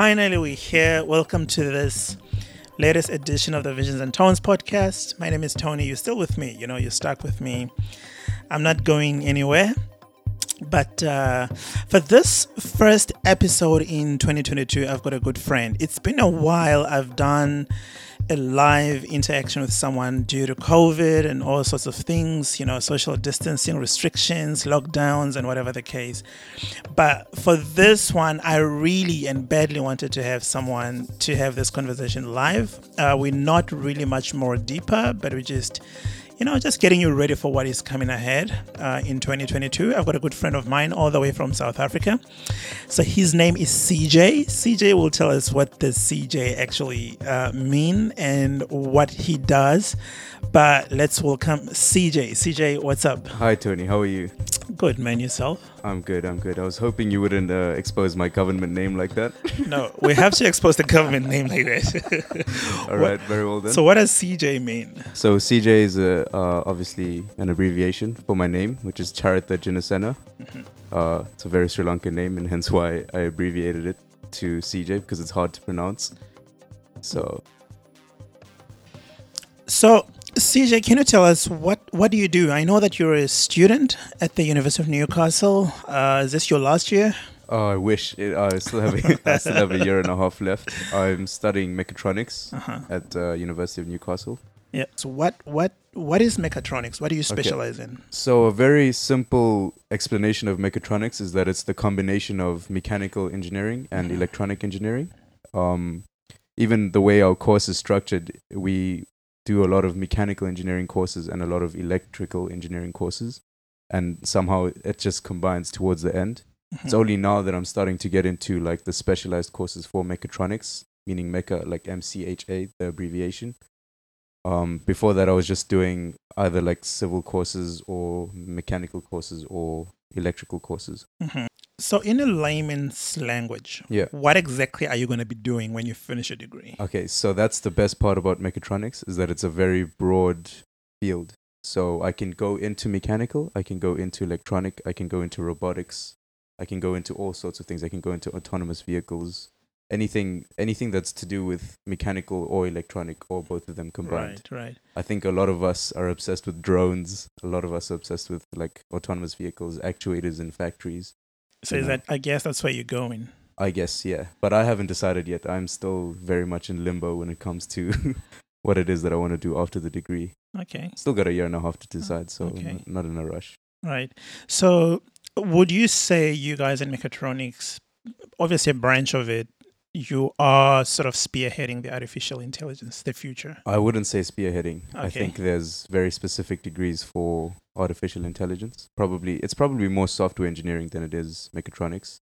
finally, we're here. Welcome to this latest edition of the Visions and Tones podcast. My name is Tony. You're still with me. You know, you're stuck with me. I'm not going anywhere. But uh, for this first episode in 2022, I've got a good friend. It's been a while. I've done a live interaction with someone due to COVID and all sorts of things, you know, social distancing restrictions, lockdowns, and whatever the case. But for this one, I really and badly wanted to have someone to have this conversation live. Uh, we're not really much more deeper, but we just you know, just getting you ready for what is coming ahead uh, in 2022. I've got a good friend of mine all the way from South Africa. So his name is CJ. CJ will tell us what the CJ actually uh, mean and what he does. But let's welcome CJ. CJ, what's up? Hi, Tony. How are you? Good, man. Yourself? I'm good. I'm good. I was hoping you wouldn't uh, expose my government name like that. no, we have to expose the government name like that. All right, very well then. So, what does CJ mean? So, CJ is uh, uh, obviously an abbreviation for my name, which is Charitha Jinasena. Mm-hmm. Uh, it's a very Sri Lankan name, and hence why I abbreviated it to CJ because it's hard to pronounce. So, so CJ, can you tell us what what do you do? I know that you're a student at the University of Newcastle. Uh, is this your last year? Oh, I wish it, I still have a, I still have a year and a half left. I'm studying mechatronics uh-huh. at uh, University of Newcastle. Yeah. So what what what is mechatronics? What do you specialize okay. in? So a very simple explanation of mechatronics is that it's the combination of mechanical engineering and mm-hmm. electronic engineering. Um, even the way our course is structured, we do a lot of mechanical engineering courses and a lot of electrical engineering courses. And somehow it just combines towards the end. Mm-hmm. It's only now that I'm starting to get into like the specialized courses for mechatronics, meaning mecha, like MCHA, the abbreviation. Um, before that, I was just doing either like civil courses or mechanical courses or electrical courses. Mm-hmm. So, in a layman's language, yeah. what exactly are you going to be doing when you finish a degree? Okay, so that's the best part about mechatronics is that it's a very broad field. So I can go into mechanical, I can go into electronic, I can go into robotics, I can go into all sorts of things. I can go into autonomous vehicles, anything anything that's to do with mechanical or electronic or both of them combined. Right, right. I think a lot of us are obsessed with drones. A lot of us are obsessed with like autonomous vehicles, actuators in factories. So is know. that I guess that's where you're going. I guess yeah, but I haven't decided yet. I'm still very much in limbo when it comes to what it is that I want to do after the degree. Okay. Still got a year and a half to decide, so oh, okay. n- not in a rush. Right. So would you say you guys in mechatronics, obviously a branch of it, you are sort of spearheading the artificial intelligence, the future? I wouldn't say spearheading. Okay. I think there's very specific degrees for artificial intelligence. Probably it's probably more software engineering than it is mechatronics.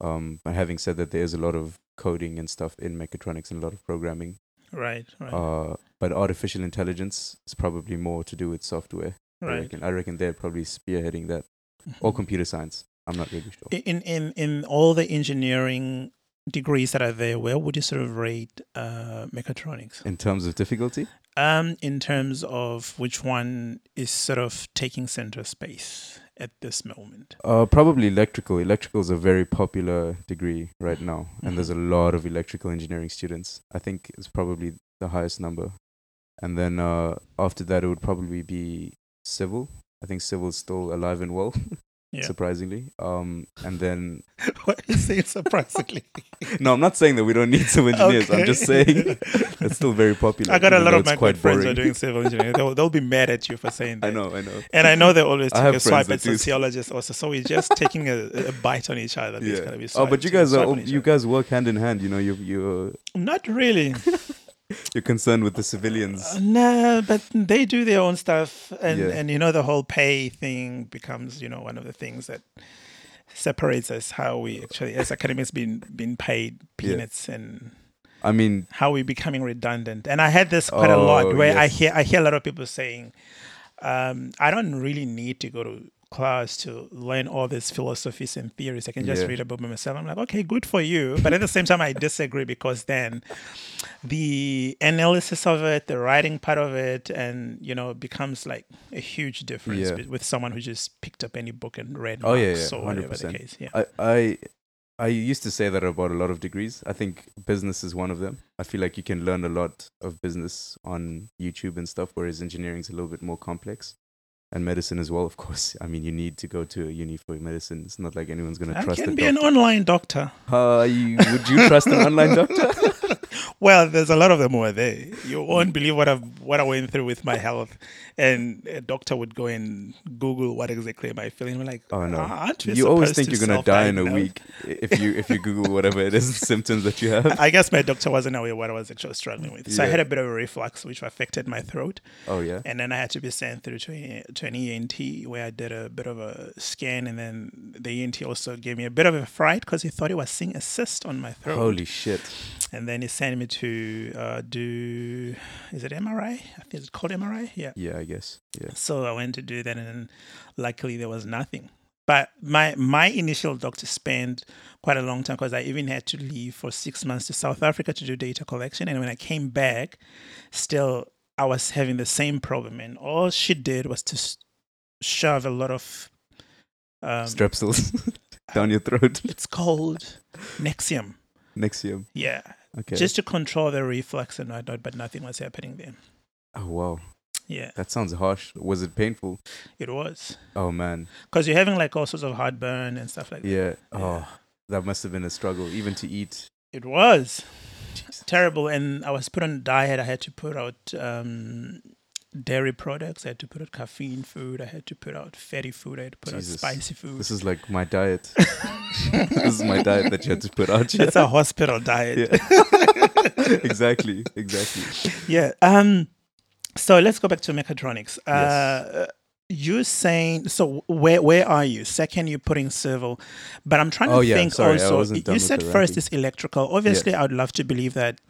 Um, but having said that, there is a lot of coding and stuff in mechatronics and a lot of programming. Right, right. Uh, but artificial intelligence is probably more to do with software. Right. I reckon, I reckon they're probably spearheading that, mm-hmm. or computer science. I'm not really sure. In in in all the engineering degrees that are there, where would you sort of rate uh, mechatronics in terms of difficulty? Um, in terms of which one is sort of taking center space at this moment? Uh, probably electrical. Electrical is a very popular degree right now, and mm-hmm. there's a lot of electrical engineering students. I think it's probably the highest number. And then uh, after that, it would probably be civil. I think civil is still alive and well. yeah. surprisingly. Um, and then what are you saying surprisingly? no, I'm not saying that we don't need civil engineers. Okay. I'm just saying it's still very popular. I got a lot of my good friends who are doing civil engineering. They'll, they'll be mad at you for saying that. I know, I know. And I know they always take a swipe at sociologists also. So we're just taking a, a, bite on each other. Yeah. oh, but you guys are you guys work hand in hand. You know, you you. Not really. You're concerned with the civilians. Uh, no, but they do their own stuff, and yeah. and you know the whole pay thing becomes you know one of the things that separates us. How we actually as academics been been paid peanuts yeah. and. I mean, how we becoming redundant, and I had this quite oh, a lot where yes. I hear I hear a lot of people saying, um, "I don't really need to go to class to learn all these philosophies and theories. I can just yeah. read about myself. I'm like, okay, good for you. But at the same time, I disagree because then the analysis of it, the writing part of it, and you know, becomes like a huge difference yeah. with someone who just picked up any book and read. Oh yeah, yeah, hundred percent. Yeah, I, I I used to say that about a lot of degrees. I think business is one of them. I feel like you can learn a lot of business on YouTube and stuff, whereas engineering is a little bit more complex. And medicine as well, of course. I mean, you need to go to a uni for medicine. It's not like anyone's going to trust. I can be an online doctor. Uh, you, would you trust an online doctor? Well, there's a lot of them over there. You won't believe what I've what I went through with my health, and a doctor would go and Google what exactly am I feeling. I'm like, Oh no! "Ah, aren't we you always think you're gonna die in a self-diagnose?" week if you if you Google whatever it is symptoms that you have. I guess my doctor wasn't aware what I was actually struggling with. So I had a bit of a reflux, which affected my throat. Oh yeah. And then I had to be sent through to, to an ENT where I did a bit of a scan. And then the ENT also gave me a bit of a fright because he thought he was seeing a cyst on my throat. Holy shit! And then he sent me to uh, do, is it MRI? I think it's called MRI. Yeah. Yeah, I guess. Yeah. So I went to do that, and luckily there was nothing. But my my initial doctor spent quite a long time because I even had to leave for six months to South Africa to do data collection. And when I came back, still I was having the same problem. And all she did was to shove a lot of um, Strepsils down your throat. it's called Nexium. Nexium. Yeah, Okay. just to control the reflux and whatnot. But nothing was happening there. oh wow, Yeah, that sounds harsh. Was it painful? it was Oh man. because you're having like all sorts of heartburn and stuff like that. Yeah. Yeah. Oh, that must have been a struggle, even to eat. It was terrible, and I was put on a diet. I had to put out um, dairy products. I had to put out caffeine food. I had to put out fatty food. I had to put Jesus. out spicy food. This is like my diet. this is my diet that you had to put out. it's a hospital diet. Yeah. exactly. Exactly. Yeah. Um. So let's go back to mechatronics. Uh, you're saying so. Where where are you? Second, you're putting civil, but I'm trying Oh, to yeah, think sorry, I also. wasn't done You said first ranking. is electrical. Obviously, I would love to believe that.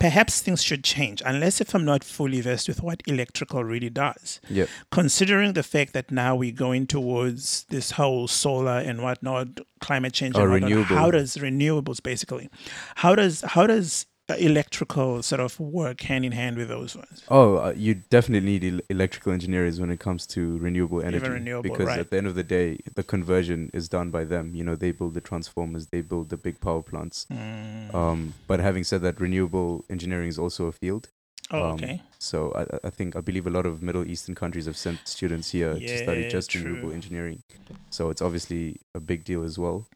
Perhaps things should change, unless if I'm not fully versed with what electrical really does. Yep. considering the fact that now we're going towards this whole solar and whatnot, climate change Oh, and whatnot, renewable. how does renewables basically, how does how does electrical sort of work hand in hand with those ones? Oh, uh, you definitely need el- electrical engineers when it comes to renewable energy. renewable, because right. at the end of the day, the conversion is done by them. You know, they build the transformers, they build the big power plants. Mm. Um, but having said that, renewable engineering is also a field. oh, um, okay. So I, I- think I believe a lot of Middle Eastern countries have sent students here to study just true. renewable engineering. So it's obviously a big deal as well.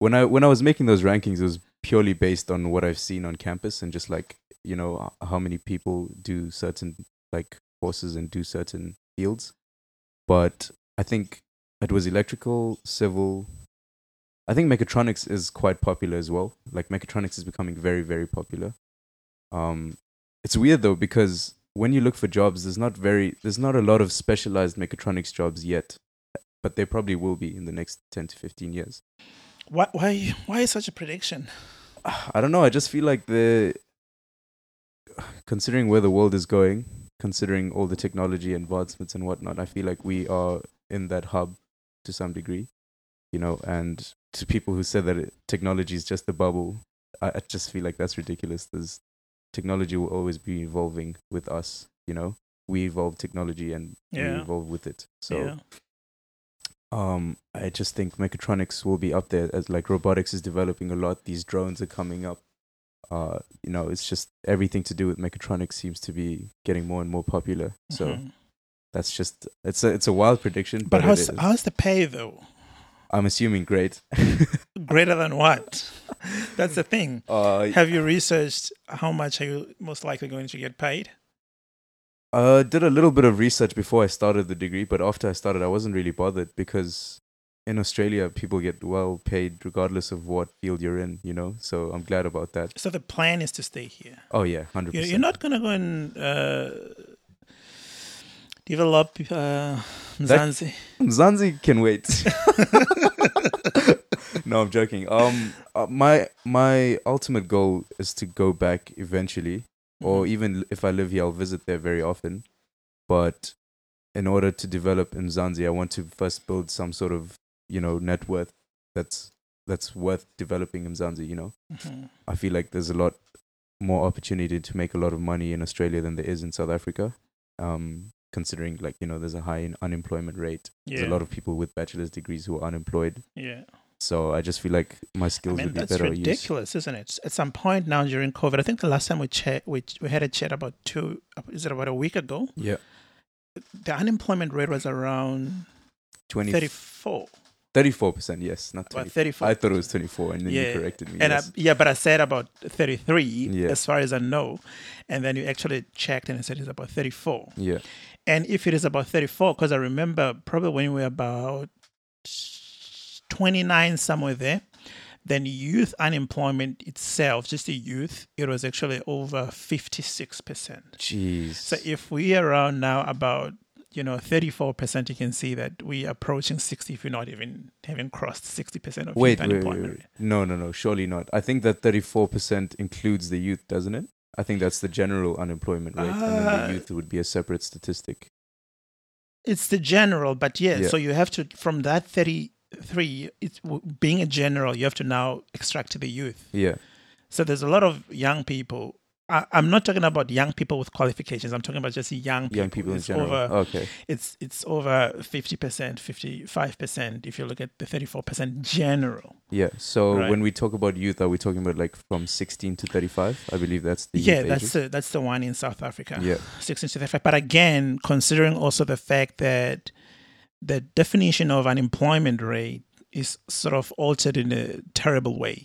When I when I was making those rankings, it was purely based on what I've seen on campus and just like you know how many people do certain like courses and do certain fields. But I think it was electrical, civil. I think mechatronics is quite popular as well. Like mechatronics is becoming very very popular. Um, it's weird though because when you look for jobs, there's not very there's not a lot of specialized mechatronics jobs yet, but there probably will be in the next ten to fifteen years. Why why why is such a prediction? I don't know. I just feel like the considering where the world is going, considering all the technology advancements and whatnot, I feel like we are in that hub to some degree, you know. And to people who said that it, technology is just a bubble, I, I just feel like that's ridiculous. There's technology will always be evolving with us, you know. We evolve technology and we evolve with it. So yeah. Um i just think mechatronics will be up there as like robotics is developing a lot these drones are coming up uh you know it's just everything to do with mechatronics seems to be getting more and more popular so Mhm. that's just it's a it's a wild prediction But but, how's how's the pay though? i'm assuming great Greater than what? That's the thing. uh Have you researched how much are you most likely going to get paid? Uh did a little bit of research before i started the degree but after i started i wasn't really bothered because in australia people get well paid regardless of what field you're in you know so i'm glad about that So the plan is to stay here. oh yeah 100% You're, you're not going to go and uh, develop uh, Mzansi. Zanzi can wait. no, I'm joking. Um, uh, my my ultimate goal is to go back eventually, or Mhm. even if I live here, I'll visit there very often. But in order to develop in Mzansi, I want to first build some sort of you know net worth that's that's worth developing in Mzansi. You know, Mhm. I feel like there's a lot more opportunity to make a lot of money in Australia than there is in South Africa. Um, considering like you know there's a high unemployment rate. Yeah. There's a lot of people with bachelor's degrees who are unemployed. yeah. So I just feel like my skills I mean, would be that's better used. ridiculous, isn't it? At some point now during COVID, I think the last time we chat, we, we had a chat about two, uh, is it about a week ago? Yeah, The unemployment rate was around 20, 34, 34%, yes, not about 34. I thought it was 24 and then Yeah, you corrected me. and yes. I, yeah, but I said about 33 Yeah. as far as I know. And then you actually checked and it said it's about 34. yeah. And if it is about 34, because I remember probably when we were about 29, somewhere there, then youth unemployment itself, just the youth, it was actually over 56%. Jeez. So if we are around now about, you know, 34%, you can see that we are approaching 60 if we're not even having crossed 60% of wait, youth wait, wait, unemployment. wait. No, no, no. Surely not. I think that 34% includes the youth, doesn't it? I think that's the general unemployment rate, and then Uh, the youth would be a separate statistic. It's the general, but yeah, Yeah. so you have to, from that 33, it's being a general, you have to now extract to the youth. Yeah. So there's a lot of young people. I, I'm not talking about young people with qualifications. I'm talking about just young people. Young people in general. Over, okay. it's it's over 50%, 55% if you look at the 34% general. Yeah. So Right. when we talk about youth, are we talking about like from 16 to 35? I believe that's the yeah, that's the, that's the one in South Africa. Yeah. 16 to 35. But again, considering also the fact that the definition of unemployment rate is sort of altered in a terrible way.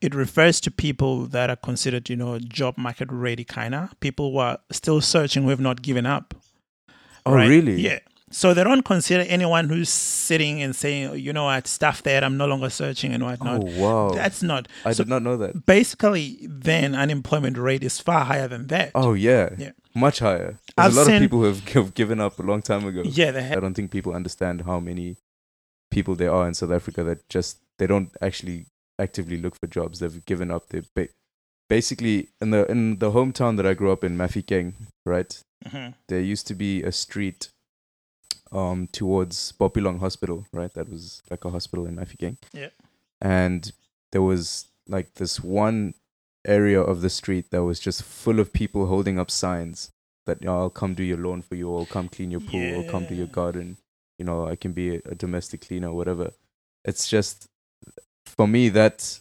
It refers to people that are considered, you know, job market ready kind of people who are still searching, who have not given up. Oh, right? really? Yeah. So they don't consider anyone who's sitting and saying, "Oh, you know what, stuff that I'm no longer searching and whatnot. Oh, whatnot. wow. That's not. I so did not know that. basically, then unemployment rate is far higher than that. Oh, yeah. Yeah. Much higher. There's I've a lot seen- of people who have, have given up a long time ago. Yeah, they have. I don't think people understand how many people there are in South Africa that just they don't actually actively look for jobs. They've given up. They ba- basically in the in the hometown that I grew up in, Mafikeng, right? Mhm. There used to be a street um towards Bophelong Hospital, right? That was like a hospital in Mafikeng. Yeah. And there was like this one area of the street that was just full of people holding up signs that you know, I'll come do your lawn for you, or I'll come clean your pool, or come do your garden. You know, I can be a, a domestic cleaner, whatever. It's just for me that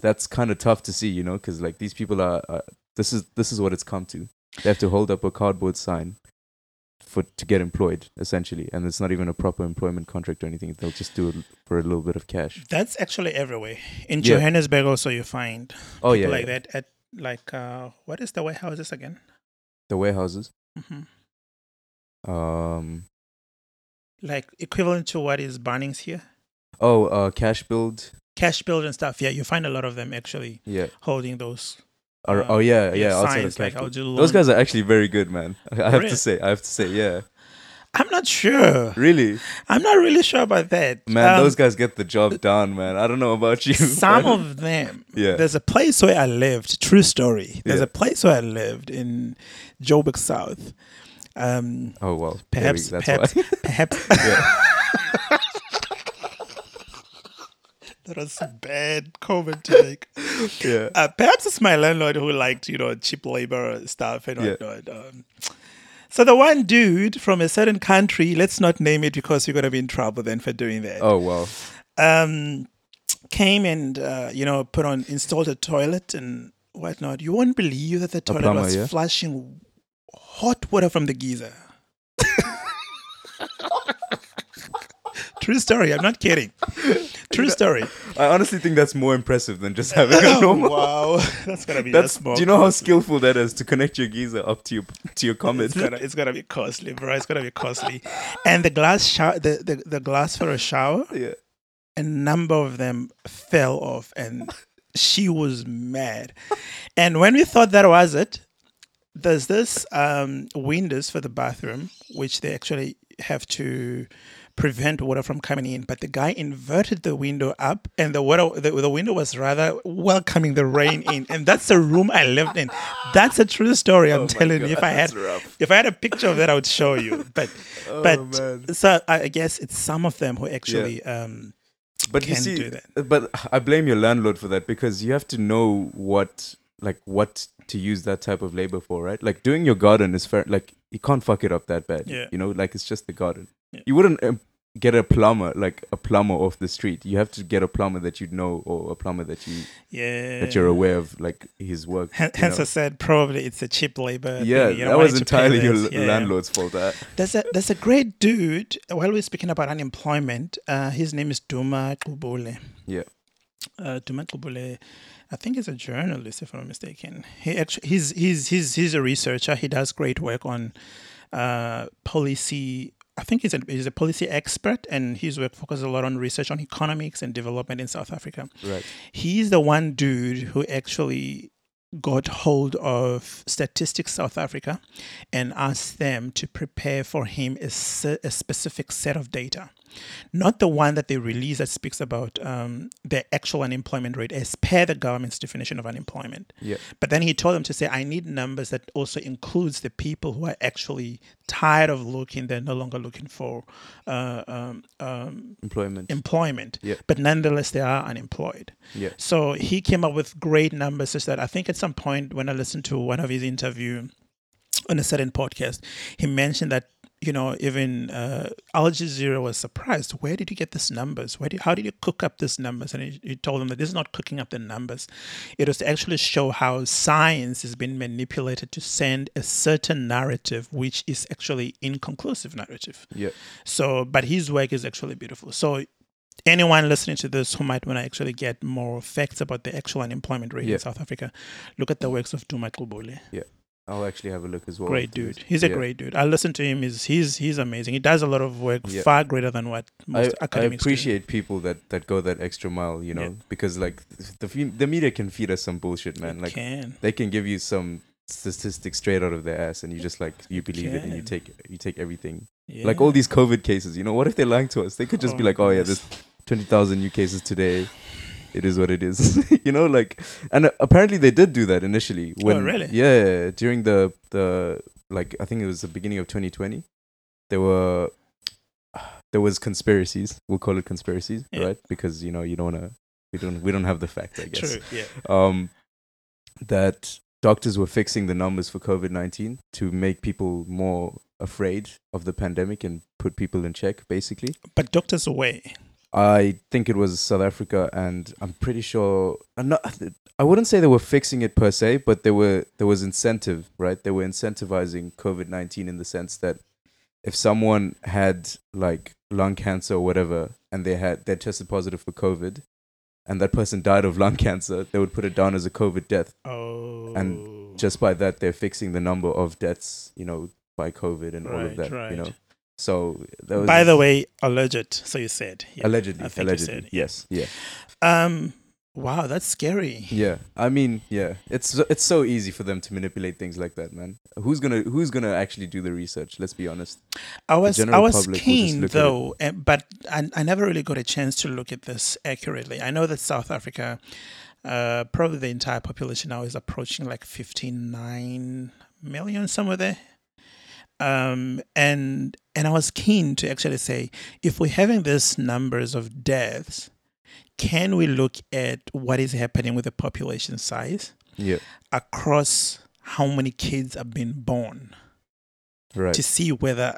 that's kind of tough to see, you know, because like these people are, are this is this is what it's come to. They have to hold up a cardboard sign for to get employed, essentially, and it's not even a proper employment contract or anything. They'll just do it for a little bit of cash. That's actually everywhere. In Yeah. Johannesburg, also you find Oh yeah, like yeah. that at like uh, what is the warehouses again? the warehouses. hmm Um. Like equivalent to what is Bunnings here, Oh, uh, Cashbuild. cash build and stuff. Yeah, you find a lot of them actually Yeah. holding those. Or, Uh, oh yeah, yeah. outside of like cash I'll build. do Those guys are actually very good, man. I have Really? to say. I have to say, yeah. I'm not sure. Really, I'm not really sure about that. man. Um, those guys get the job done, man. I don't know about you. Some of them. Yeah. There's a place where I lived. True story. There's Yeah. a place where I lived in Joburg South. Um, Oh well. perhaps, Maybe that's perhaps, why. perhaps. yeah. that was bad COVID take. yeah. Uh, perhaps it's my landlord who liked, you know, cheap labor stuff and Yeah. whatnot. Um, so the one dude from a certain country, let's not name it because you're gonna be in trouble then for doing that. Oh well. Um, came and uh, you know put on installed a toilet and whatnot. You won't believe that the toilet plumber, was yeah? flushing hot water from the geyser. True story. I'm not kidding. True story. I honestly think that's more impressive than just having a normal. wow, that's gonna be That's. Do you know how skillful that is to connect your geyser up to your to your comet? It's gonna, it's gonna be costly, bro. It's gonna be costly. And the glass shower, the, the, the glass for a shower, yeah. a number of them fell off, and she was mad. And when we thought that was it, there's this um, windows for the bathroom, which they actually have to prevent water from coming in. But the guy inverted the window up, and the water, the, the window was rather welcoming the rain in. And that's the room I lived in. That's a true story. I'm Oh telling you. If I had, rough. if I had a picture of that, I would show you. But, Oh, but man. so I guess it's some of them who actually. Um, But you see, but I blame your landlord for that because you have to know what, like, what to use that type of labor for, right? Like doing your garden is fair. Like you can't fuck it up that bad. Yeah. You know, like it's just the garden. Yeah. You wouldn't um, get a plumber, like a plumber off the street. You have to get a plumber that you know or a plumber that you Yeah. that you're aware of, like his work. You Hence, know. I said probably it's a cheap labor. yeah, thing. You that was it to pay entirely your Yeah. landlord's fault. That There's a there's a great dude. While we're speaking about unemployment, uh, his name is Duma Gqubule. yeah, Uh, Duma Gqubule, I think he's a journalist, if I'm not mistaken. He actually he's he's he's he's a researcher. He does great work on uh, policy. I think he's a he's a policy expert, and his work focuses a lot on research on economics and development in South Africa. right. He's the one dude who actually got hold of Statistics South Africa and asked them to prepare for him a, a specific set of data. Not the one that they release that speaks about um, the actual unemployment rate as per the government's definition of unemployment. Yeah, But then he told them to say, I need numbers that also includes the people who are actually tired of looking, they're no longer looking for uh, um, um, employment. employment, Yeah. but nonetheless they are unemployed. yeah, So he came up with great numbers such that I think at some point when I listened to one of his interview on a certain podcast, he mentioned that you know even uh, Al Jazeera was surprised. Where did you get these numbers? Where did, how did you cook up these numbers? And he, he told them that this is not cooking up the numbers. It was to actually show how science has been manipulated to send a certain narrative, which is actually inconclusive narrative. yeah, So, but his work is actually beautiful. So, anyone listening to this who might want to actually get more facts about the actual unemployment rate Yeah. in South Africa, look at the works of Duma Gqubule. I'll actually have a look as well. great dude. He's a Yeah. great dude. I listen to him. He's he's he's amazing. He does a lot of work Yeah. far greater than what most I academics do. appreciate people that, that go that extra mile, you know, Yeah. because like the the media can feed us some bullshit, man. It Like can. they can give you some statistics straight out of their ass, and you just like you believe it and you take you take everything. Yeah. Like all these COVID cases, you know, what if they're lying to us? They could just be Oh, like, oh yeah, there's twenty thousand new cases today. It is what it is, you know. Like, and uh, apparently they did do that initially. When, Oh, really? Yeah, during the the like I think it was the beginning of 2020. There were there was conspiracies. We'll call it conspiracies, Yeah. right? Because you know you don't wanna we don't we don't have the fact, I guess True. Yeah. um, that doctors were fixing the numbers for COVID 19 to make people more afraid of the pandemic and put people in check, basically. But doctors away. I think it was South Africa, and I'm pretty sure. I'm not, I wouldn't say they were fixing it per se, but there were there was incentive, right? They were incentivizing COVID nineteen in the sense that if someone had like lung cancer or whatever, and they had they tested positive for COVID, and that person died of lung cancer, they would put it down as a COVID death. Oh. And just by that, they're fixing the number of deaths, you know, by COVID and all of that, right. you know. So By the way, alleged. So you said. Yeah. allegedly, I think you allegedly, said, yes, yeah. Um. Wow, that's scary. Yeah, I mean, yeah, it's it's so easy for them to manipulate things like that, man. Who's gonna Who's gonna actually do the research? Let's be honest. I was I was keen look at it. though, eh, but I, I never really got a chance to look at this accurately. I know that South Africa, uh, probably the entire population now is approaching like fifty nine million somewhere there. Um, and and I was keen to actually say, if we're having these numbers of deaths, can we look at what is happening with the population size Yeah, across how many kids have been born? right. to see whether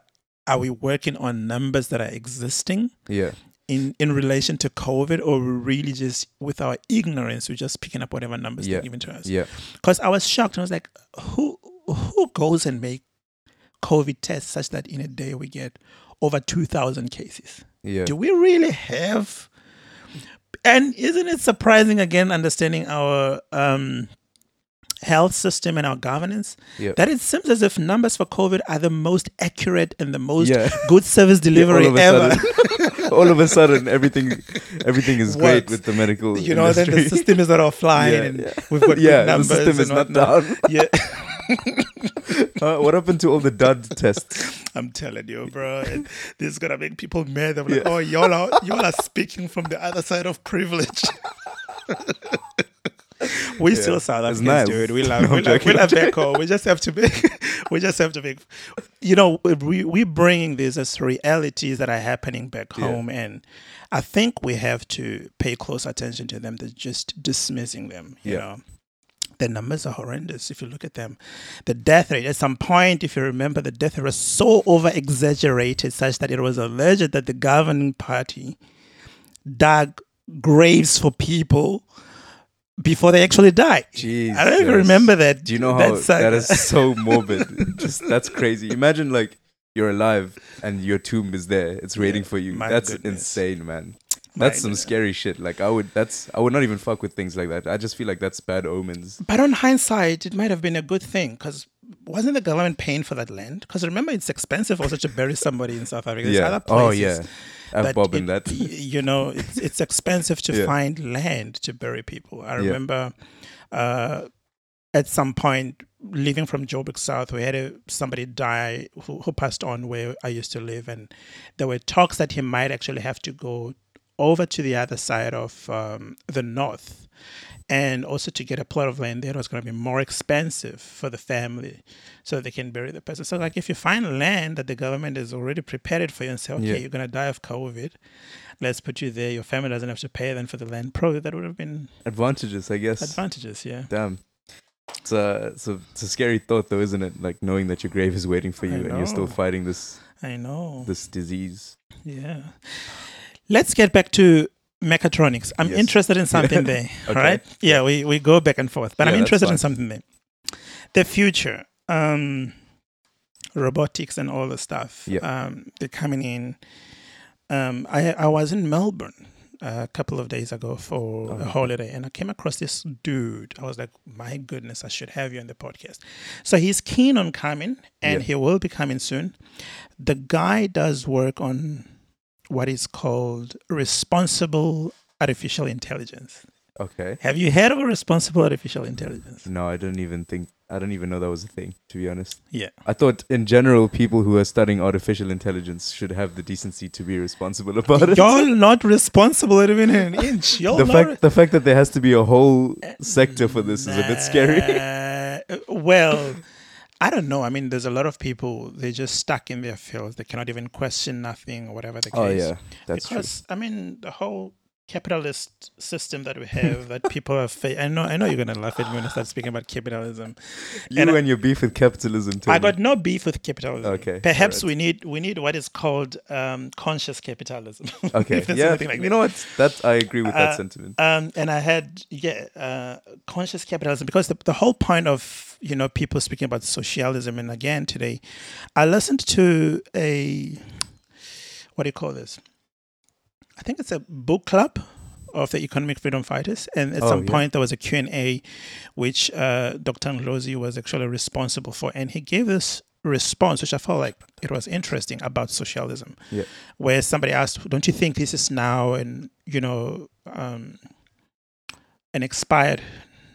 are we working on numbers that are existing yeah, in in relation to COVID, or we're really just with our ignorance, we're just picking up whatever numbers Yeah. they're giving to us. yeah, Because I was shocked. I was like, who who goes and make COVID tests such that in a day we get over two thousand cases? yeah, Do we really have? And isn't it surprising again, understanding our um, health system and our governance, yeah. that it seems as if numbers for COVID are the most accurate and the most yeah. good service delivery all ever. sudden, all of a sudden, everything, everything is great with the medical. you know, then the system is not offline Yeah, and yeah. we've got yeah, good numbers. the system is not down. Yeah, Uh, what happened to all the dud tests? I'm telling you, bro. This is gonna make people mad. They're like, Yeah. "Oh, y'all are y'all are speaking from the other side of privilege." we Yeah. still South Africans, nice. dude. We love No, we love, we love I'm back home. We just have to be, we just have to make you know we we bringing these as realities that are happening back Yeah. home, and I think we have to pay close attention to them. Than just dismissing them. You Yeah. know. The numbers are horrendous if you look at them. The death rate, at some point, if you remember, the death rate was so over exaggerated such that it was alleged that the governing party dug graves for people before they actually died. Jeez, I don't even remember that. Do you know how that uh, that is so morbid? Just that's crazy. Imagine like you're alive and your tomb is there. It's waiting Yeah, for you. That's goodness. insane, man. That's some scary shit. Like I would that's I would not even fuck with things like that. I just feel like that's bad omens. But on hindsight, it might have been a good thing because wasn't the government paying for that land? Because remember, it's expensive also to bury somebody in South Africa. There's yeah. other Oh yeah. I've bobbed in it- that. You know, it's, it's expensive to Yeah. find land to bury people. I Yeah. remember uh, at some point leaving from Joburg South, we had a, somebody die who, who passed on where I used to live, and there were talks that he might actually have to go over to the other side of um, the north. And also to get a plot of land there was going to be more expensive for the family, so they can bury the person. So, like, if you find land that the government has already prepared for you and say, okay, Yeah. you're going to die of COVID, let's put you there. Your family doesn't have to pay then for the land. Probably that would have been Advantages, I guess. advantages. Yeah. Damn. It's a, it's a it's a scary thought though, isn't it? Like knowing that your grave is waiting for you and you're still fighting this I know. this disease. Yeah. Let's get back to mechatronics. I'm Yes. interested in something there. Okay. Right? Yeah, we, we go back and forth. But Yeah, I'm interested in something there. The future. Um robotics and all the stuff. Yeah. Um they're coming in. Um I I was in Melbourne a couple of days ago for Oh, a holiday and I came across this dude. I was like, my goodness, I should have you on the podcast. So he's keen on coming and Yeah. he will be coming soon. The guy does work on what is called responsible artificial intelligence. Okay. Have you heard of a responsible artificial intelligence? No, I don't even think I don't even know that was a thing, to be honest. Yeah. I thought in general people who are studying artificial intelligence should have the decency to be responsible about it. Y'all not responsible even an inch. Y'all the not fact the fact that there has to be a whole sector for this is a bit scary. Well, I don't know. I mean, there's a lot of people, they're just stuck in their fields. They cannot even question nothing or whatever the oh, case. Oh yeah, that's true. because, I mean, the whole capitalist system that we have that people are fa- I know I know you're gonna laugh at me when I start speaking about capitalism. You and and, I- your beef with capitalism. I Tony. got no beef with capitalism. Okay, Perhaps alright. we need we need what is called um, conscious capitalism. Okay, yeah, like you that. know what? That I agree with that Uh, sentiment. Um, and I had yeah, uh, conscious capitalism because the, the whole point of you know people speaking about socialism and again today, I listened to a what do you call this? I think it's a book club of the economic freedom fighters and at Oh, some yeah. point there was a q&a which uh, dr Ndlozi was actually responsible for and he gave this response which i felt like it was interesting about socialism Yeah. where somebody asked don't you think this is now and you know um, an expired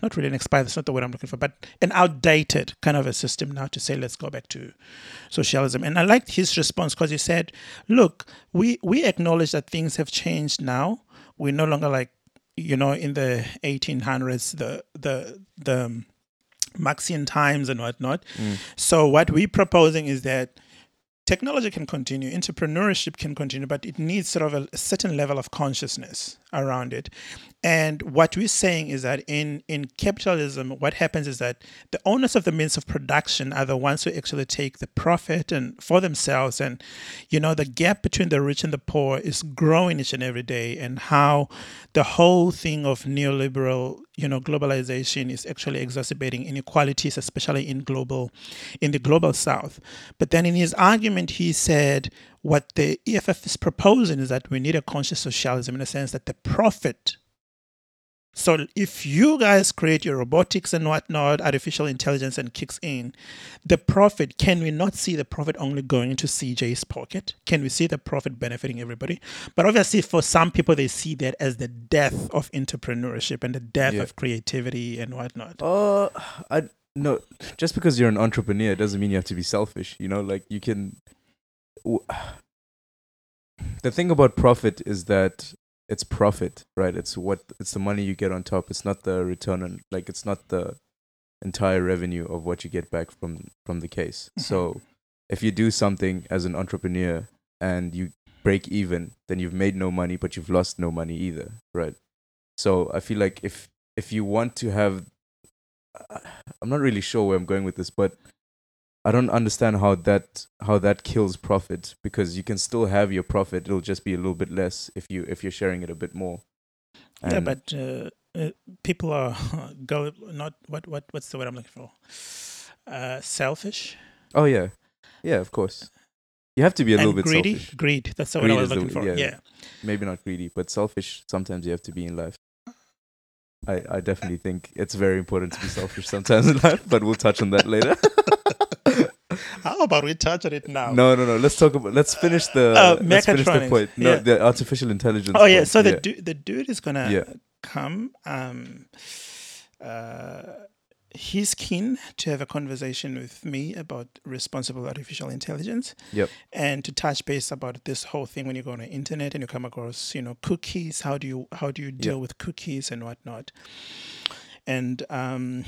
not really an expired that's not the word i'm looking for but an outdated kind of a system now to say let's go back to socialism and i liked his response because he said look we we acknowledge that things have changed now we're no longer like you know in the 1800s the the the um, Marxian times and whatnot. Mm. So what we're proposing is that technology can continue, entrepreneurship can continue, but it needs sort of a, a certain level of consciousness around it. And what we're saying is that in in capitalism, what happens is that the owners of the means of production are the ones who actually take the profit and for themselves. And you know, the gap between the rich and the poor is growing each and every day. And how the whole thing of neoliberal, you know, globalization is actually exacerbating inequalities, especially in global, in the global south. But then in his argument, he said what the EFF is proposing is that we need a conscious socialism in the sense that the profit so if you guys create your robotics and whatnot, artificial intelligence and kicks in, the profit, can we not see the profit only going into CJ's pocket? Can we see the profit benefiting everybody? But obviously for some people they see that as the death of entrepreneurship and the death Yeah. of creativity and whatnot. Uh, I no. Just because you're an entrepreneur doesn't mean you have to be selfish. You know, like you can. The thing about profit is that it's profit, right? It's what it's the money you get on top. It's not the return on, like it's not the entire revenue of what you get back from from the case. Mhm. So, if you do something as an entrepreneur and you break even, then you've made no money, but you've lost no money either, right? So I feel like if if you want to have I'm not really sure where I'm going with this, but I don't understand how that how that kills profit because you can still have your profit. It'll just be a little bit less if you if you're sharing it a bit more. yeah, but uh, uh, people are go not what what what's the word I'm looking for? Uh, selfish oh yeah, yeah, of course. You have to be a little bit greedy. selfish. Greed. That's the word I was is the- looking for. yeah. yeah. Maybe not greedy, but selfish. Sometimes you have to be in life. I I definitely think it's very important to be selfish sometimes in life, but we'll touch on that later. How about we touch on it now? No, no, no. Let's talk about. Let's finish the. Uh, let's finish the point. No, Yeah. the artificial intelligence. Oh yeah, point. so the yeah. du- the dude is gonna Yeah. come. Um, uh, he's keen to have a conversation with me about responsible artificial intelligence. Yep. And to touch base about this whole thing when you go on the internet and you come across, you know, cookies. How do you how do you deal with cookies and whatnot? And um,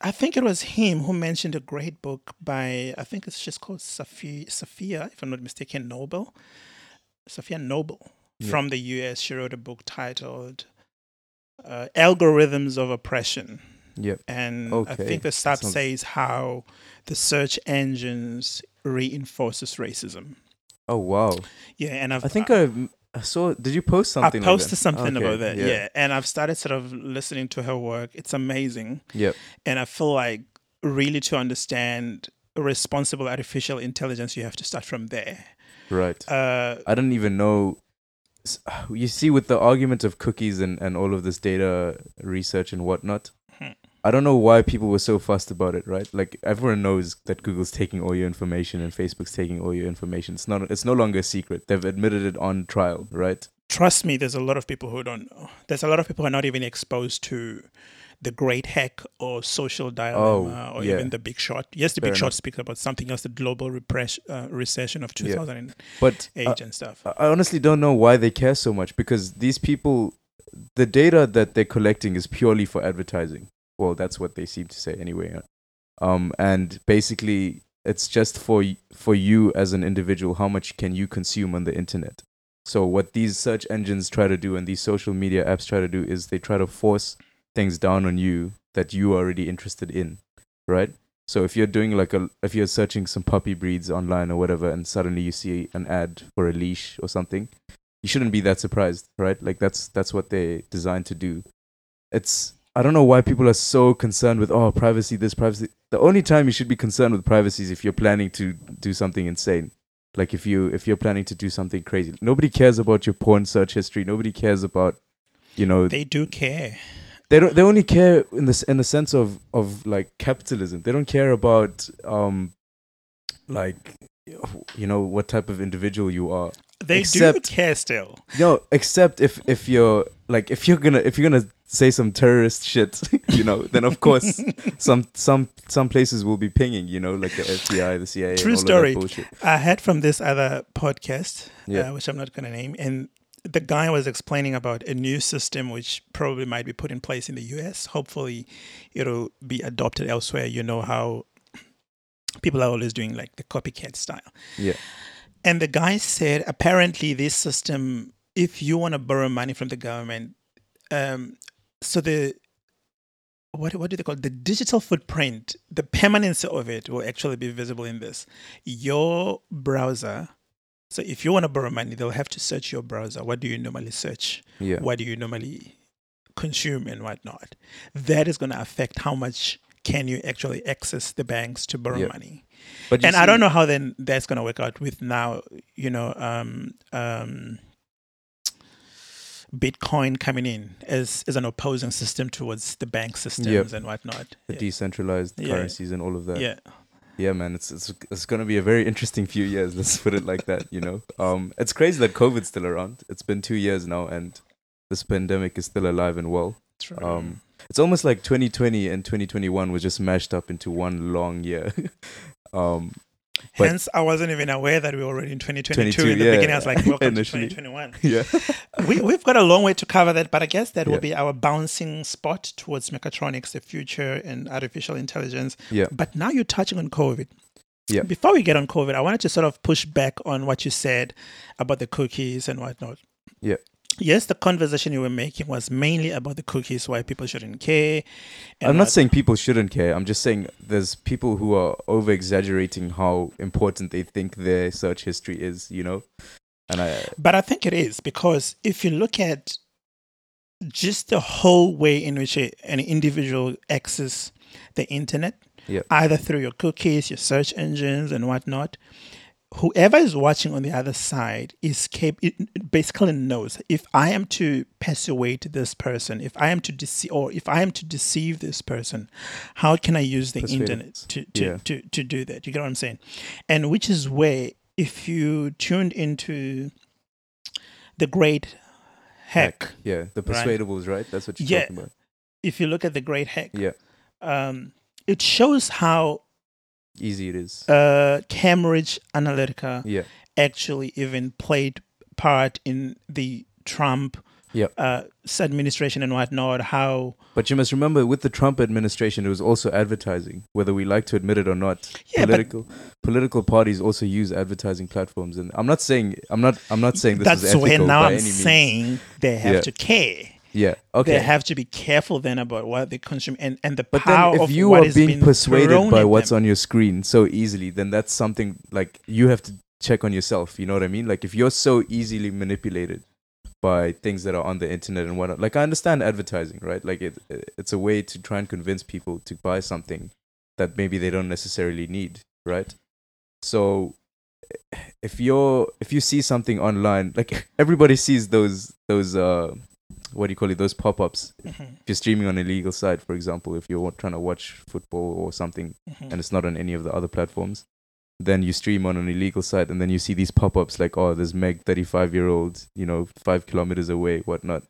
I think it was him who mentioned a great book by I think it's just called Safiya, Safiya if I'm not mistaken, Noble. Safiya Noble Yeah. from the US. She wrote a book titled uh, Algorithms of Oppression. Yep. And I think the sub Sounds- says how the search engines reinforces racism. Oh wow. Yeah, and I've I think I, I saw. Did you post something? I posted something Okay, about that. Yeah. and I've started sort of listening to her work. It's amazing, Yep. and I feel like really to understand responsible artificial intelligence, you have to start from there. Right. Uh, I don't even know. You see, with the argument of cookies and, and all of this data research and whatnot. I don't know why people were so fussed about it, right? Like everyone knows that Google's taking all your information and Facebook's taking all your information. It's not. It's no longer a secret. They've admitted it on trial, right? trust me, there's a lot of people who don't know. There's a lot of people who are not even exposed to the Great Hack or Social Dilemma or Oh, yeah. even the Big Short. Yes, the Fair Big Short enough. speaks about something else, the global repress- uh, recession of Yeah. 2008 But uh, and stuff. I honestly don't know why they care so much because these people, the data that they're collecting is purely for advertising. Well, that's what they seem to say anyway. Um, and basically, it's just for for you as an individual. How much can you consume on the internet? So what these search engines try to do and these social media apps try to do is they try to force things down on you that you are already interested in, right? So if you're doing like a if you're searching some puppy breeds online or whatever and suddenly you see an ad for a leash or something, you shouldn't be that surprised, right? Like that's that's what they're designed to do. It's I don't know why people are so concerned with oh privacy this privacy. The only time you should be concerned with privacy is if you're planning to do something insane. Like if you if you're planning to do something crazy. Nobody cares about your porn search history. Nobody cares about you know They do care. they don't they only care in this in the sense of of like capitalism they don't care about um like you know what type of individual you are They Except- do care still. no except if if you're like if you're gonna if you're gonna say some terrorist shit you know then of course some some some places will be pinging you know like the fbi the cia True all story. of that bullshit I heard from this other podcast, Yeah. uh, which I'm not going to name, and the guy was explaining about a new system which probably might be put in place in the US. Hopefully, it'll be adopted elsewhere. You know how people are always doing like the copycat style. yeah And the guy said apparently this system, if you want to borrow money from the government, um, so the what what do they call it? the digital footprint, the permanence of it will actually be visible in this. Your browser. So if you want to borrow money, they'll have to search your browser. What do you normally search? yeah What do you normally consume and whatnot? That is going to affect how much can you actually access the banks to borrow Yeah. money but and I don't know how then that's going to work out with now, you know, um, um, Bitcoin coming in as as an opposing system towards the bank systems and whatnot. the Yeah. decentralized Yeah. currencies and all of that yeah, yeah man it's it's it's going to be a very interesting few years let's put it like that you know um it's crazy that covid's still around it's been 2 years now and this pandemic is still alive and well true. um it's almost like 2020 and 2021 was just mashed up into one long year um but- Hence, I wasn't even aware that we were already in 2022. 22, in the yeah. beginning, I was like, welcome to 2021. yeah we, we've got a long way to cover that, but I guess that will be our bouncing spot towards mechatronics, the future, and artificial intelligence. yeah But now you're touching on COVID. Yeah. Before we get on COVID, I wanted to sort of push back on what you said about the cookies and whatnot. Yeah. Yes, the conversation you were making was mainly about the cookies, why people shouldn't care. I'm not saying people shouldn't care. I'm just saying there's people who are over exaggerating how important they think their search history is, you know? And I But I think it is because if you look at just the whole way in which a, an individual accesses the internet, Yeah. either through your cookies, your search engines, and whatnot, whoever is watching on the other side is cap- basically knows if I am to persuade this person, if I am to deceive, or if I am to deceive this person, how can I use the internet to to, Yeah. to to do that? You get what I'm saying? And which is where if you tuned into the great hack, yeah, the Right. persuadables, right? That's what you're Yeah. talking about. if you look at the great hack, Yeah. um, it shows how Easy it is. uh, Cambridge Analytica yeah. actually even played part in the Trump Yeah. uh, administration and whatnot. How But you must remember with the Trump administration it was also advertising, whether we like to admit it or not. Yeah, but- political political parties also use advertising platforms and I'm not saying I'm not I'm not saying this that's is ethical That's where now I'm saying they have Yeah. to care. Yeah. Okay. They have to be careful then about what they consume and, and the But power then, if of you are being persuaded by what's them. on your screen so easily, then that's something like you have to check on yourself. You know what I mean? Like if you're so easily manipulated by things that are on the internet and whatnot, like I understand advertising, right? Like it, it's a way to try and convince people to buy something that maybe they don't necessarily need, right? So if you're if you see something online, like everybody sees those those uh what do you call it those pop-ups Mhm, if you're streaming on a legal site, for example, if you're trying to watch football or something mhm. and it's not on any of the other platforms, then you stream on an illegal site and then you see these pop ups like, oh, there's Meg, 35 year old, you know, five kilometers away, whatnot.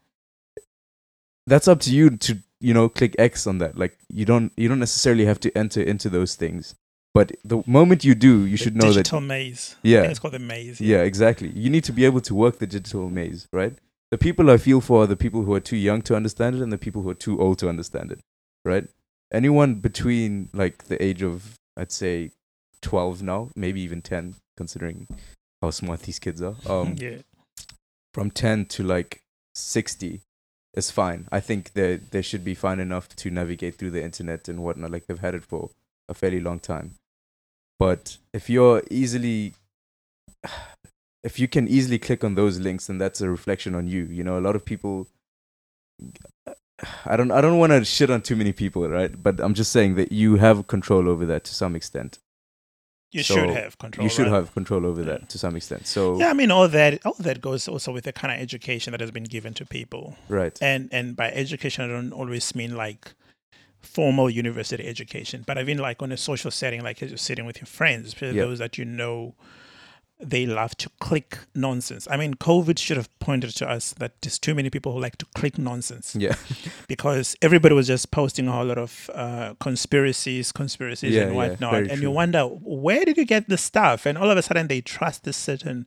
That's up to you to, you know, click X on that. Like, you don't, you don't necessarily have to enter into those things. But the moment you do, you The should know that digital maze. Yeah. it's called the maze. yeah, exactly. You need to be able to work the digital maze, right? The people I feel for are the people who are too young to understand it and the people who are too old to understand it, right? Anyone between like the age of, I'd say, 12 now, maybe even 10, considering how smart these kids are. Um, yeah. From 10 to like 60 is fine. I think they they should be fine enough to navigate through the internet and whatnot. Like they've had it for a fairly long time. But if you're easily if you can easily click on those links then that's a reflection on you you know? A lot of people i don't i don't want to shit on too many people right? But i'm just saying that you have control over that to some extent. You So, should have control. you should right? have control over that to some extent. So Yeah, I mean, all that, all that goes also with the kind of education that has been given to people, right. And and by education, I don't always mean like formal university education, but I mean like on a social setting, like you're sitting with your friends, especially those that you know they love to click nonsense. I mean, COVID should have pointed to us that there's too many people who like to click nonsense yeah because everybody was just posting a whole lot of uh, conspiracies, conspiracies, Yeah, and whatnot. very and you wonder where did you get the stuff? And all of a sudden, they trust this certain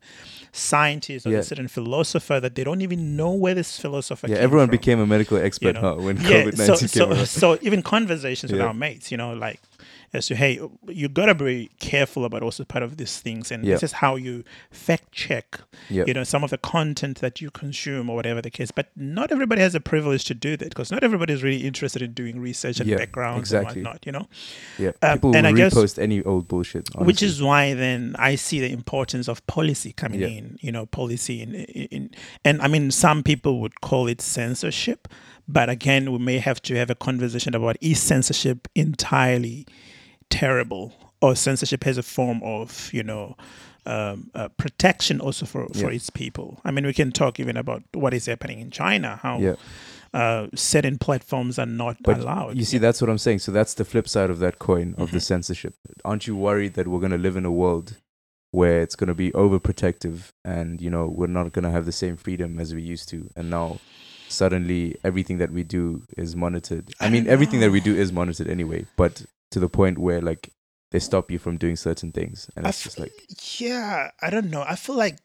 scientist or Yeah. this certain philosopher that they don't even know where this philosopher. yeah came everyone from. became a medical expert know. huh, when Yeah, covid-19 so came so, so even conversations with our mates, you know, like as to hey, you gotta be careful about also part of these things, and Yeah. this is how you fact check yeah you know some of the content that you consume or whatever the case but not everybody has a privilege to do that because not everybody is really interested in doing research and Yeah, backgrounds exactly. and whatnot you know yeah um, people and I guess- repost any old bullshit which is why then i see the importance of policy coming in you know policy in, in and i mean some people would call it censorship but again we may have to have a conversation about is censorship entirely terrible or censorship has a form of you know um, uh, protection also for, for Yeah. its people. I mean, we can talk even about what is happening in China, how yeah uh, certain platforms are not But allowed. You see, that's what I'm saying. So that's the flip side of that coin of the Mhm. censorship. Aren't you worried that we're going to live in a world where it's going to be overprotective and, you know, we're not going to have the same freedom as we used to? And now suddenly everything that we do is monitored. I, I mean, everything that we do is monitored anyway, but to the point where, like, they stop you from doing certain things. And it's just like, yeah, I don't know. I feel like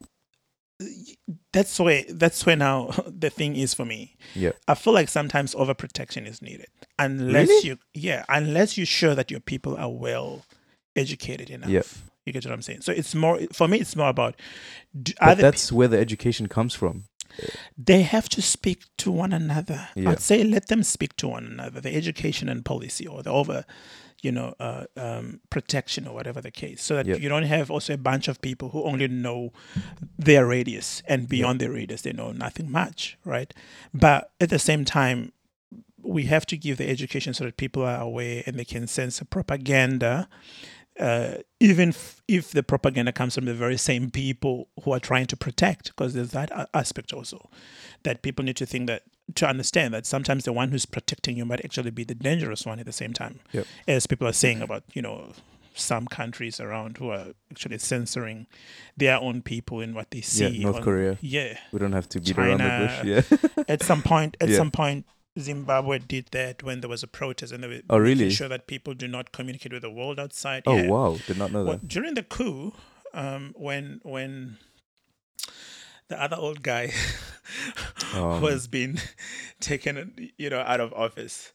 that's where that's where now the thing is for me. yeah. I feel like sometimes overprotection is needed unless Really? you yeah unless you're sure that your people are well educated enough. Yeah. You get what I'm saying? So it's more for me. It's more about do, But that's where the education comes from. They have to speak to one another. Yeah. I'd say let them speak to one another. The education and policy, or the over, you know, uh, um, protection, or whatever the case, so that Yeah. you don't have also a bunch of people who only know their radius and beyond their radius they know nothing much, right? But at the same time, we have to give the education so that people are aware and they can sense the propaganda uh, even f- if the propaganda comes from the very same people who are trying to protect, because there's that a- aspect also that people need to think that to understand that sometimes the one who's protecting you might actually be the dangerous one at the same time, Yep. as people are saying about you know some countries around who are actually censoring their own people in what they see. Yeah, North on- Korea. Yeah, We don't have to beat around the bush. Yeah. at some point, at Yeah. some point, Zimbabwe did that when there was a protest, and they were Oh, making really? sure that people do not communicate with the world outside. oh Yeah. wow, did not know Well, that. during the coup, um, when when the other old guy Um, was being taken, you know, out of office,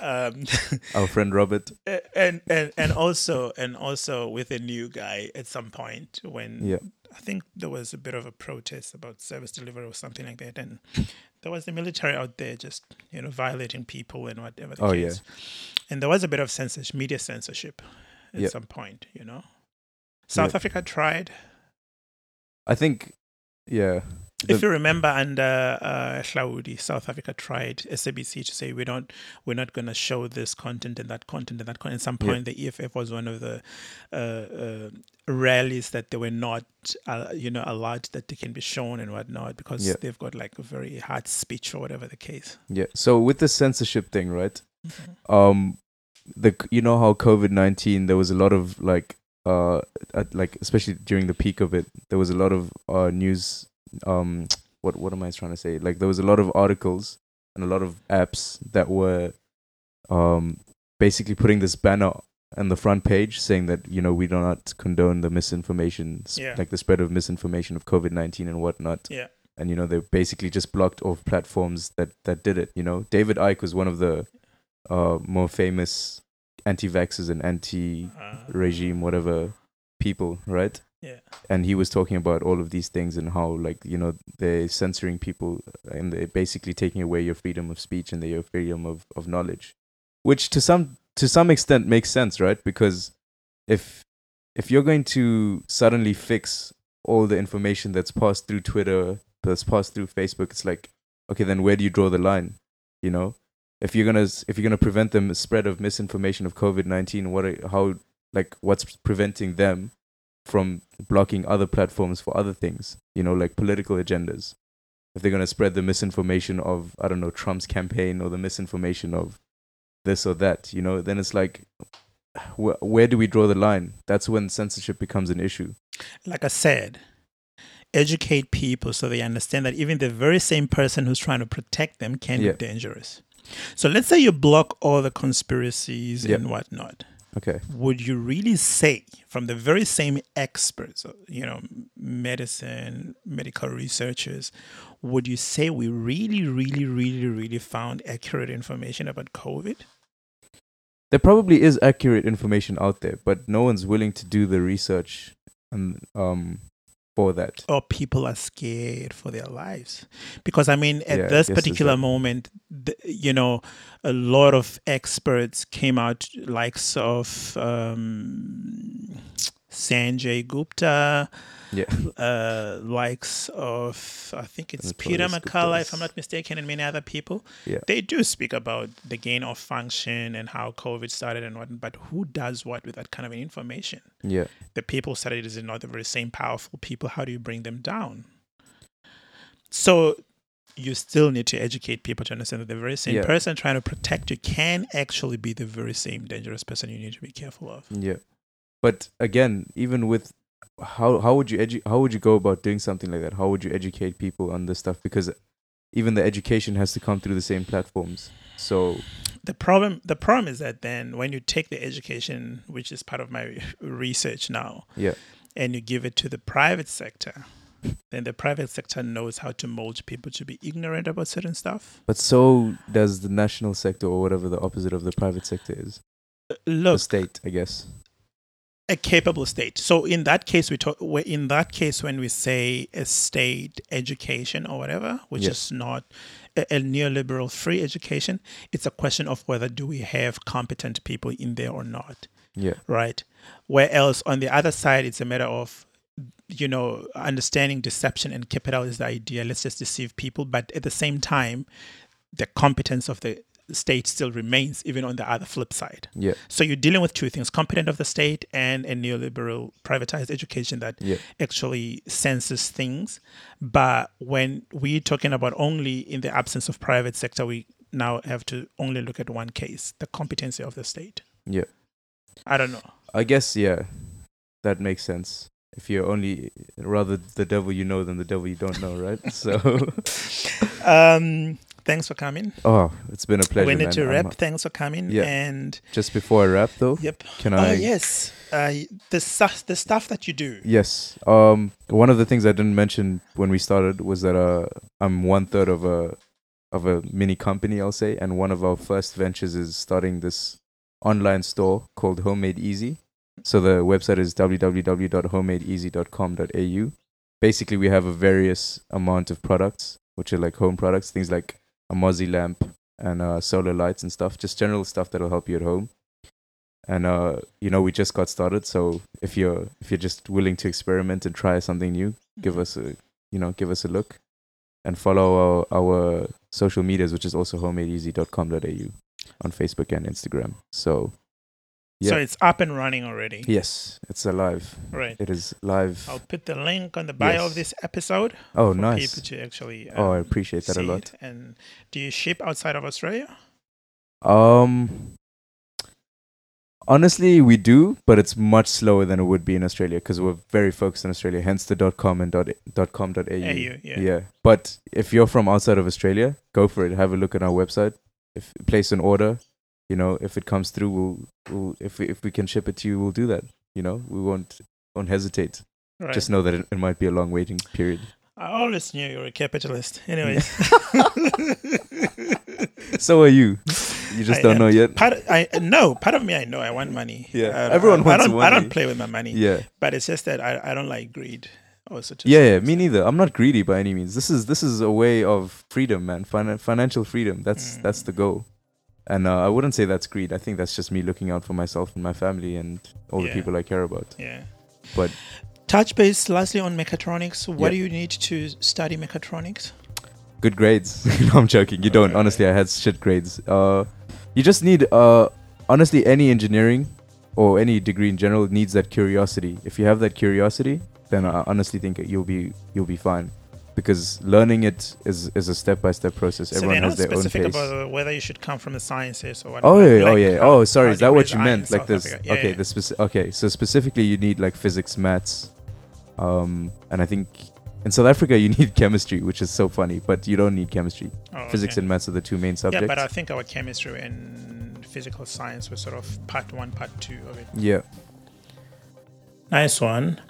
um, Our friend Robert. and and and also and also with a new guy at some point when Yeah. I think there was a bit of a protest about service delivery or something like that, and there was the military out there just you know violating people and whatever. The Oh, case. and there was a bit of censorship, media censorship, at Yeah. some point. You know, South Yeah. Africa tried. I think, yeah. If you remember under uh, Hlaudi, South Africa tried SABC to say we don't, we're not going to show this content and that content and that content. At some Yeah. point, the EFF was one of the uh, uh, rallies that they were not, uh, you know, allowed that they can be shown and whatnot because Yeah. they've got like a very hard speech or whatever the case. Yeah. So with the censorship thing, right? Mm-hmm. Um, the you know how COVID nineteen there was a lot of like uh like especially during the peak of it there was a lot of uh news um what what am I trying to say? Like there was a lot of articles and a lot of apps that were um basically putting this banner on the front page saying that you know we do not condone the misinformation Yeah. like the spread of misinformation of COVID nineteen and whatnot. Yeah. and you know they basically just blocked off platforms that that did it you know? David icke was one of the uh more famous anti-vaxxers and anti-regime Uh, whatever people right Yeah. and he was talking about all of these things and how like you know they're censoring people and they're basically taking away your freedom of speech and your freedom of, of knowledge. Which to some to some extent makes sense right? Because if if you're going to suddenly fix all the information that's passed through twitter that's passed through facebook it's like okay then where do you draw the line you know? If you're gonna if you're gonna prevent the spread of misinformation of covid-19 what are, how like what's preventing them from blocking other platforms for other things, you know, like political agendas. If they're going to spread the misinformation of, I don't know, Trump's campaign or the misinformation of this or that, you know, then it's like, wh- where do we draw the line? That's when censorship becomes an issue. like I said, educate people so they understand that even the very same person who's trying to protect them can Yeah. be dangerous. So let's say you block all the conspiracies and whatnot. Okay. Would you really say, from the very same experts, uh, you know, medicine, medical researchers, would you say we really, really, really, really found accurate information about COVID? There probably is accurate information out there, but no one's willing to do the research and um for that. or people are scared for their lives because i mean at Yeah, this particular moment the, you know a lot of experts came out likes of um, sanjay gupta Yeah. uh, likes of i think it's peter mccullough if i'm not mistaken and many other people Yeah. they do speak about the gain of function and how covid started and what but who does what with that kind of information Yeah. the people studied are not the very same powerful people. How do you bring them down? So you still need to educate people to understand that the very same Yeah. person trying to protect you can actually be the very same dangerous person you need to be careful of. Yeah, but again, even with how how would you edu- how would you go about doing something like that? How would you educate people on this stuff? Because even the education has to come through the same platforms. So The problem the problem is that then when you take the education, which is part of my research now, yeah, and you give it to the private sector, then the private sector knows how to mold people to be ignorant about certain stuff. but so does the national sector or whatever the opposite of the private sector is. Uh, look, the state, I guess. A capable state. So in that case, we talk. In that case, when we say a state education or whatever, which Yeah. is not a, a neoliberal free education, it's a question of whether do we have competent people in there or not, Yeah. right? Where else on the other side, it's a matter of you know understanding deception and capital is the idea. Let's just deceive people, but at the same time, the competence of the state still remains even on the other flip side. Yeah. So you're dealing with two things: competent of the state and a neoliberal privatized education that Yeah. actually senses things. But when we're talking about only in the absence of private sector, we now have to only look at one case: the competency of the state. Yeah. I don't know. I guess yeah, that makes sense. If you're only rather the devil you know than the devil you don't know, right? So, Um, thanks for coming. oh, it's been a pleasure. we need man. to I'm- wrap. Thanks for coming. Yeah. And Just before I wrap, though, yep. can Oh I? yes. Uh, the stuff, the stuff that you do. Yes. Um, one of the things I didn't mention when we started was that uh, I'm one third of a of a mini company, I'll say, and one of our first ventures is starting this online store called Homemade Easy. So the website is www.homemadeeasy.com.au. Basically, we have a various amount of products, which are like home products, things like a muzzy lamp and uh, solar lights and stuff, just general stuff that'll help you at home. And uh, you know, we just got started, so if you're if you're just willing to experiment and try something new, give us a you know give us a look, and follow our our social medias, which is also homemadeeasy.com.au on Facebook and Instagram. So So it's up and running already. yes, it's alive. Right. It is live. I'll put the link on the bio of this episode Oh, for nice. people to actually. Oh, I um, appreciate that a lot. And do you ship outside of Australia? Um, honestly, we do, but it's much slower than it would be in Australia because we're very focused on Australia. Hence the dot com and dot dot com dot au. AU, yeah. Yeah, but if you're from outside of Australia, go for it. Have a look at our website. If place an order, you know, if it comes through, we'll, we'll if we, if we can ship it to you, we'll do that. You know, we won't won't hesitate. Right. Just know that it, it might be a long waiting period. I always knew you were a capitalist. Anyways. So are you. You just I don't am. know yet. part I no part of me I know I want money. Yeah. Everyone I, wants I don't, I don't play with my money. Yeah. But it's just that I, I don't like greed. Also, Yeah, yeah, me neither. I'm not greedy by any means. This is this is a way of freedom, man. Fin- financial freedom. That's Mm. that's the goal. And uh, I wouldn't say that's greed. I think that's just me looking out for myself and my family and all the people I care about. Yeah. But- touch base lastly on mechatronics. What Yeah. do you need to study mechatronics? Good grades. no, I'm joking. You don't. Uh, Honestly, I had shit grades. Uh, you just need uh, honestly, any engineering or any degree in general needs that curiosity. If you have that curiosity, then I honestly think you'll be you'll be fine. Because learning it is is a step by step process. so Everyone they're has not their own specific pace. about whether you should come from the sciences or what. Oh yeah, oh yeah. how- Oh, sorry. Is that what you meant? Like this? Yeah, okay, yeah. the speci- Okay, so specifically, you need like physics, maths, um, and I think in South Africa you need chemistry, which is so funny. But you don't need chemistry. Oh, Physics okay. and maths are the two main subjects. Yeah, but I think our chemistry and physical science were sort of part one, part two of it. yeah. Nice one.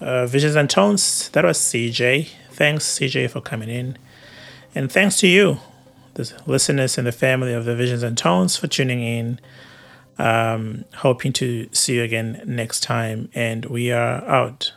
Uh, Visions and Tones, that was CJ. Thanks, CJ, for coming in. And thanks to you, the listeners and the family of the Visions and Tones, for tuning in. Um, hoping to see you again next time. And we are out.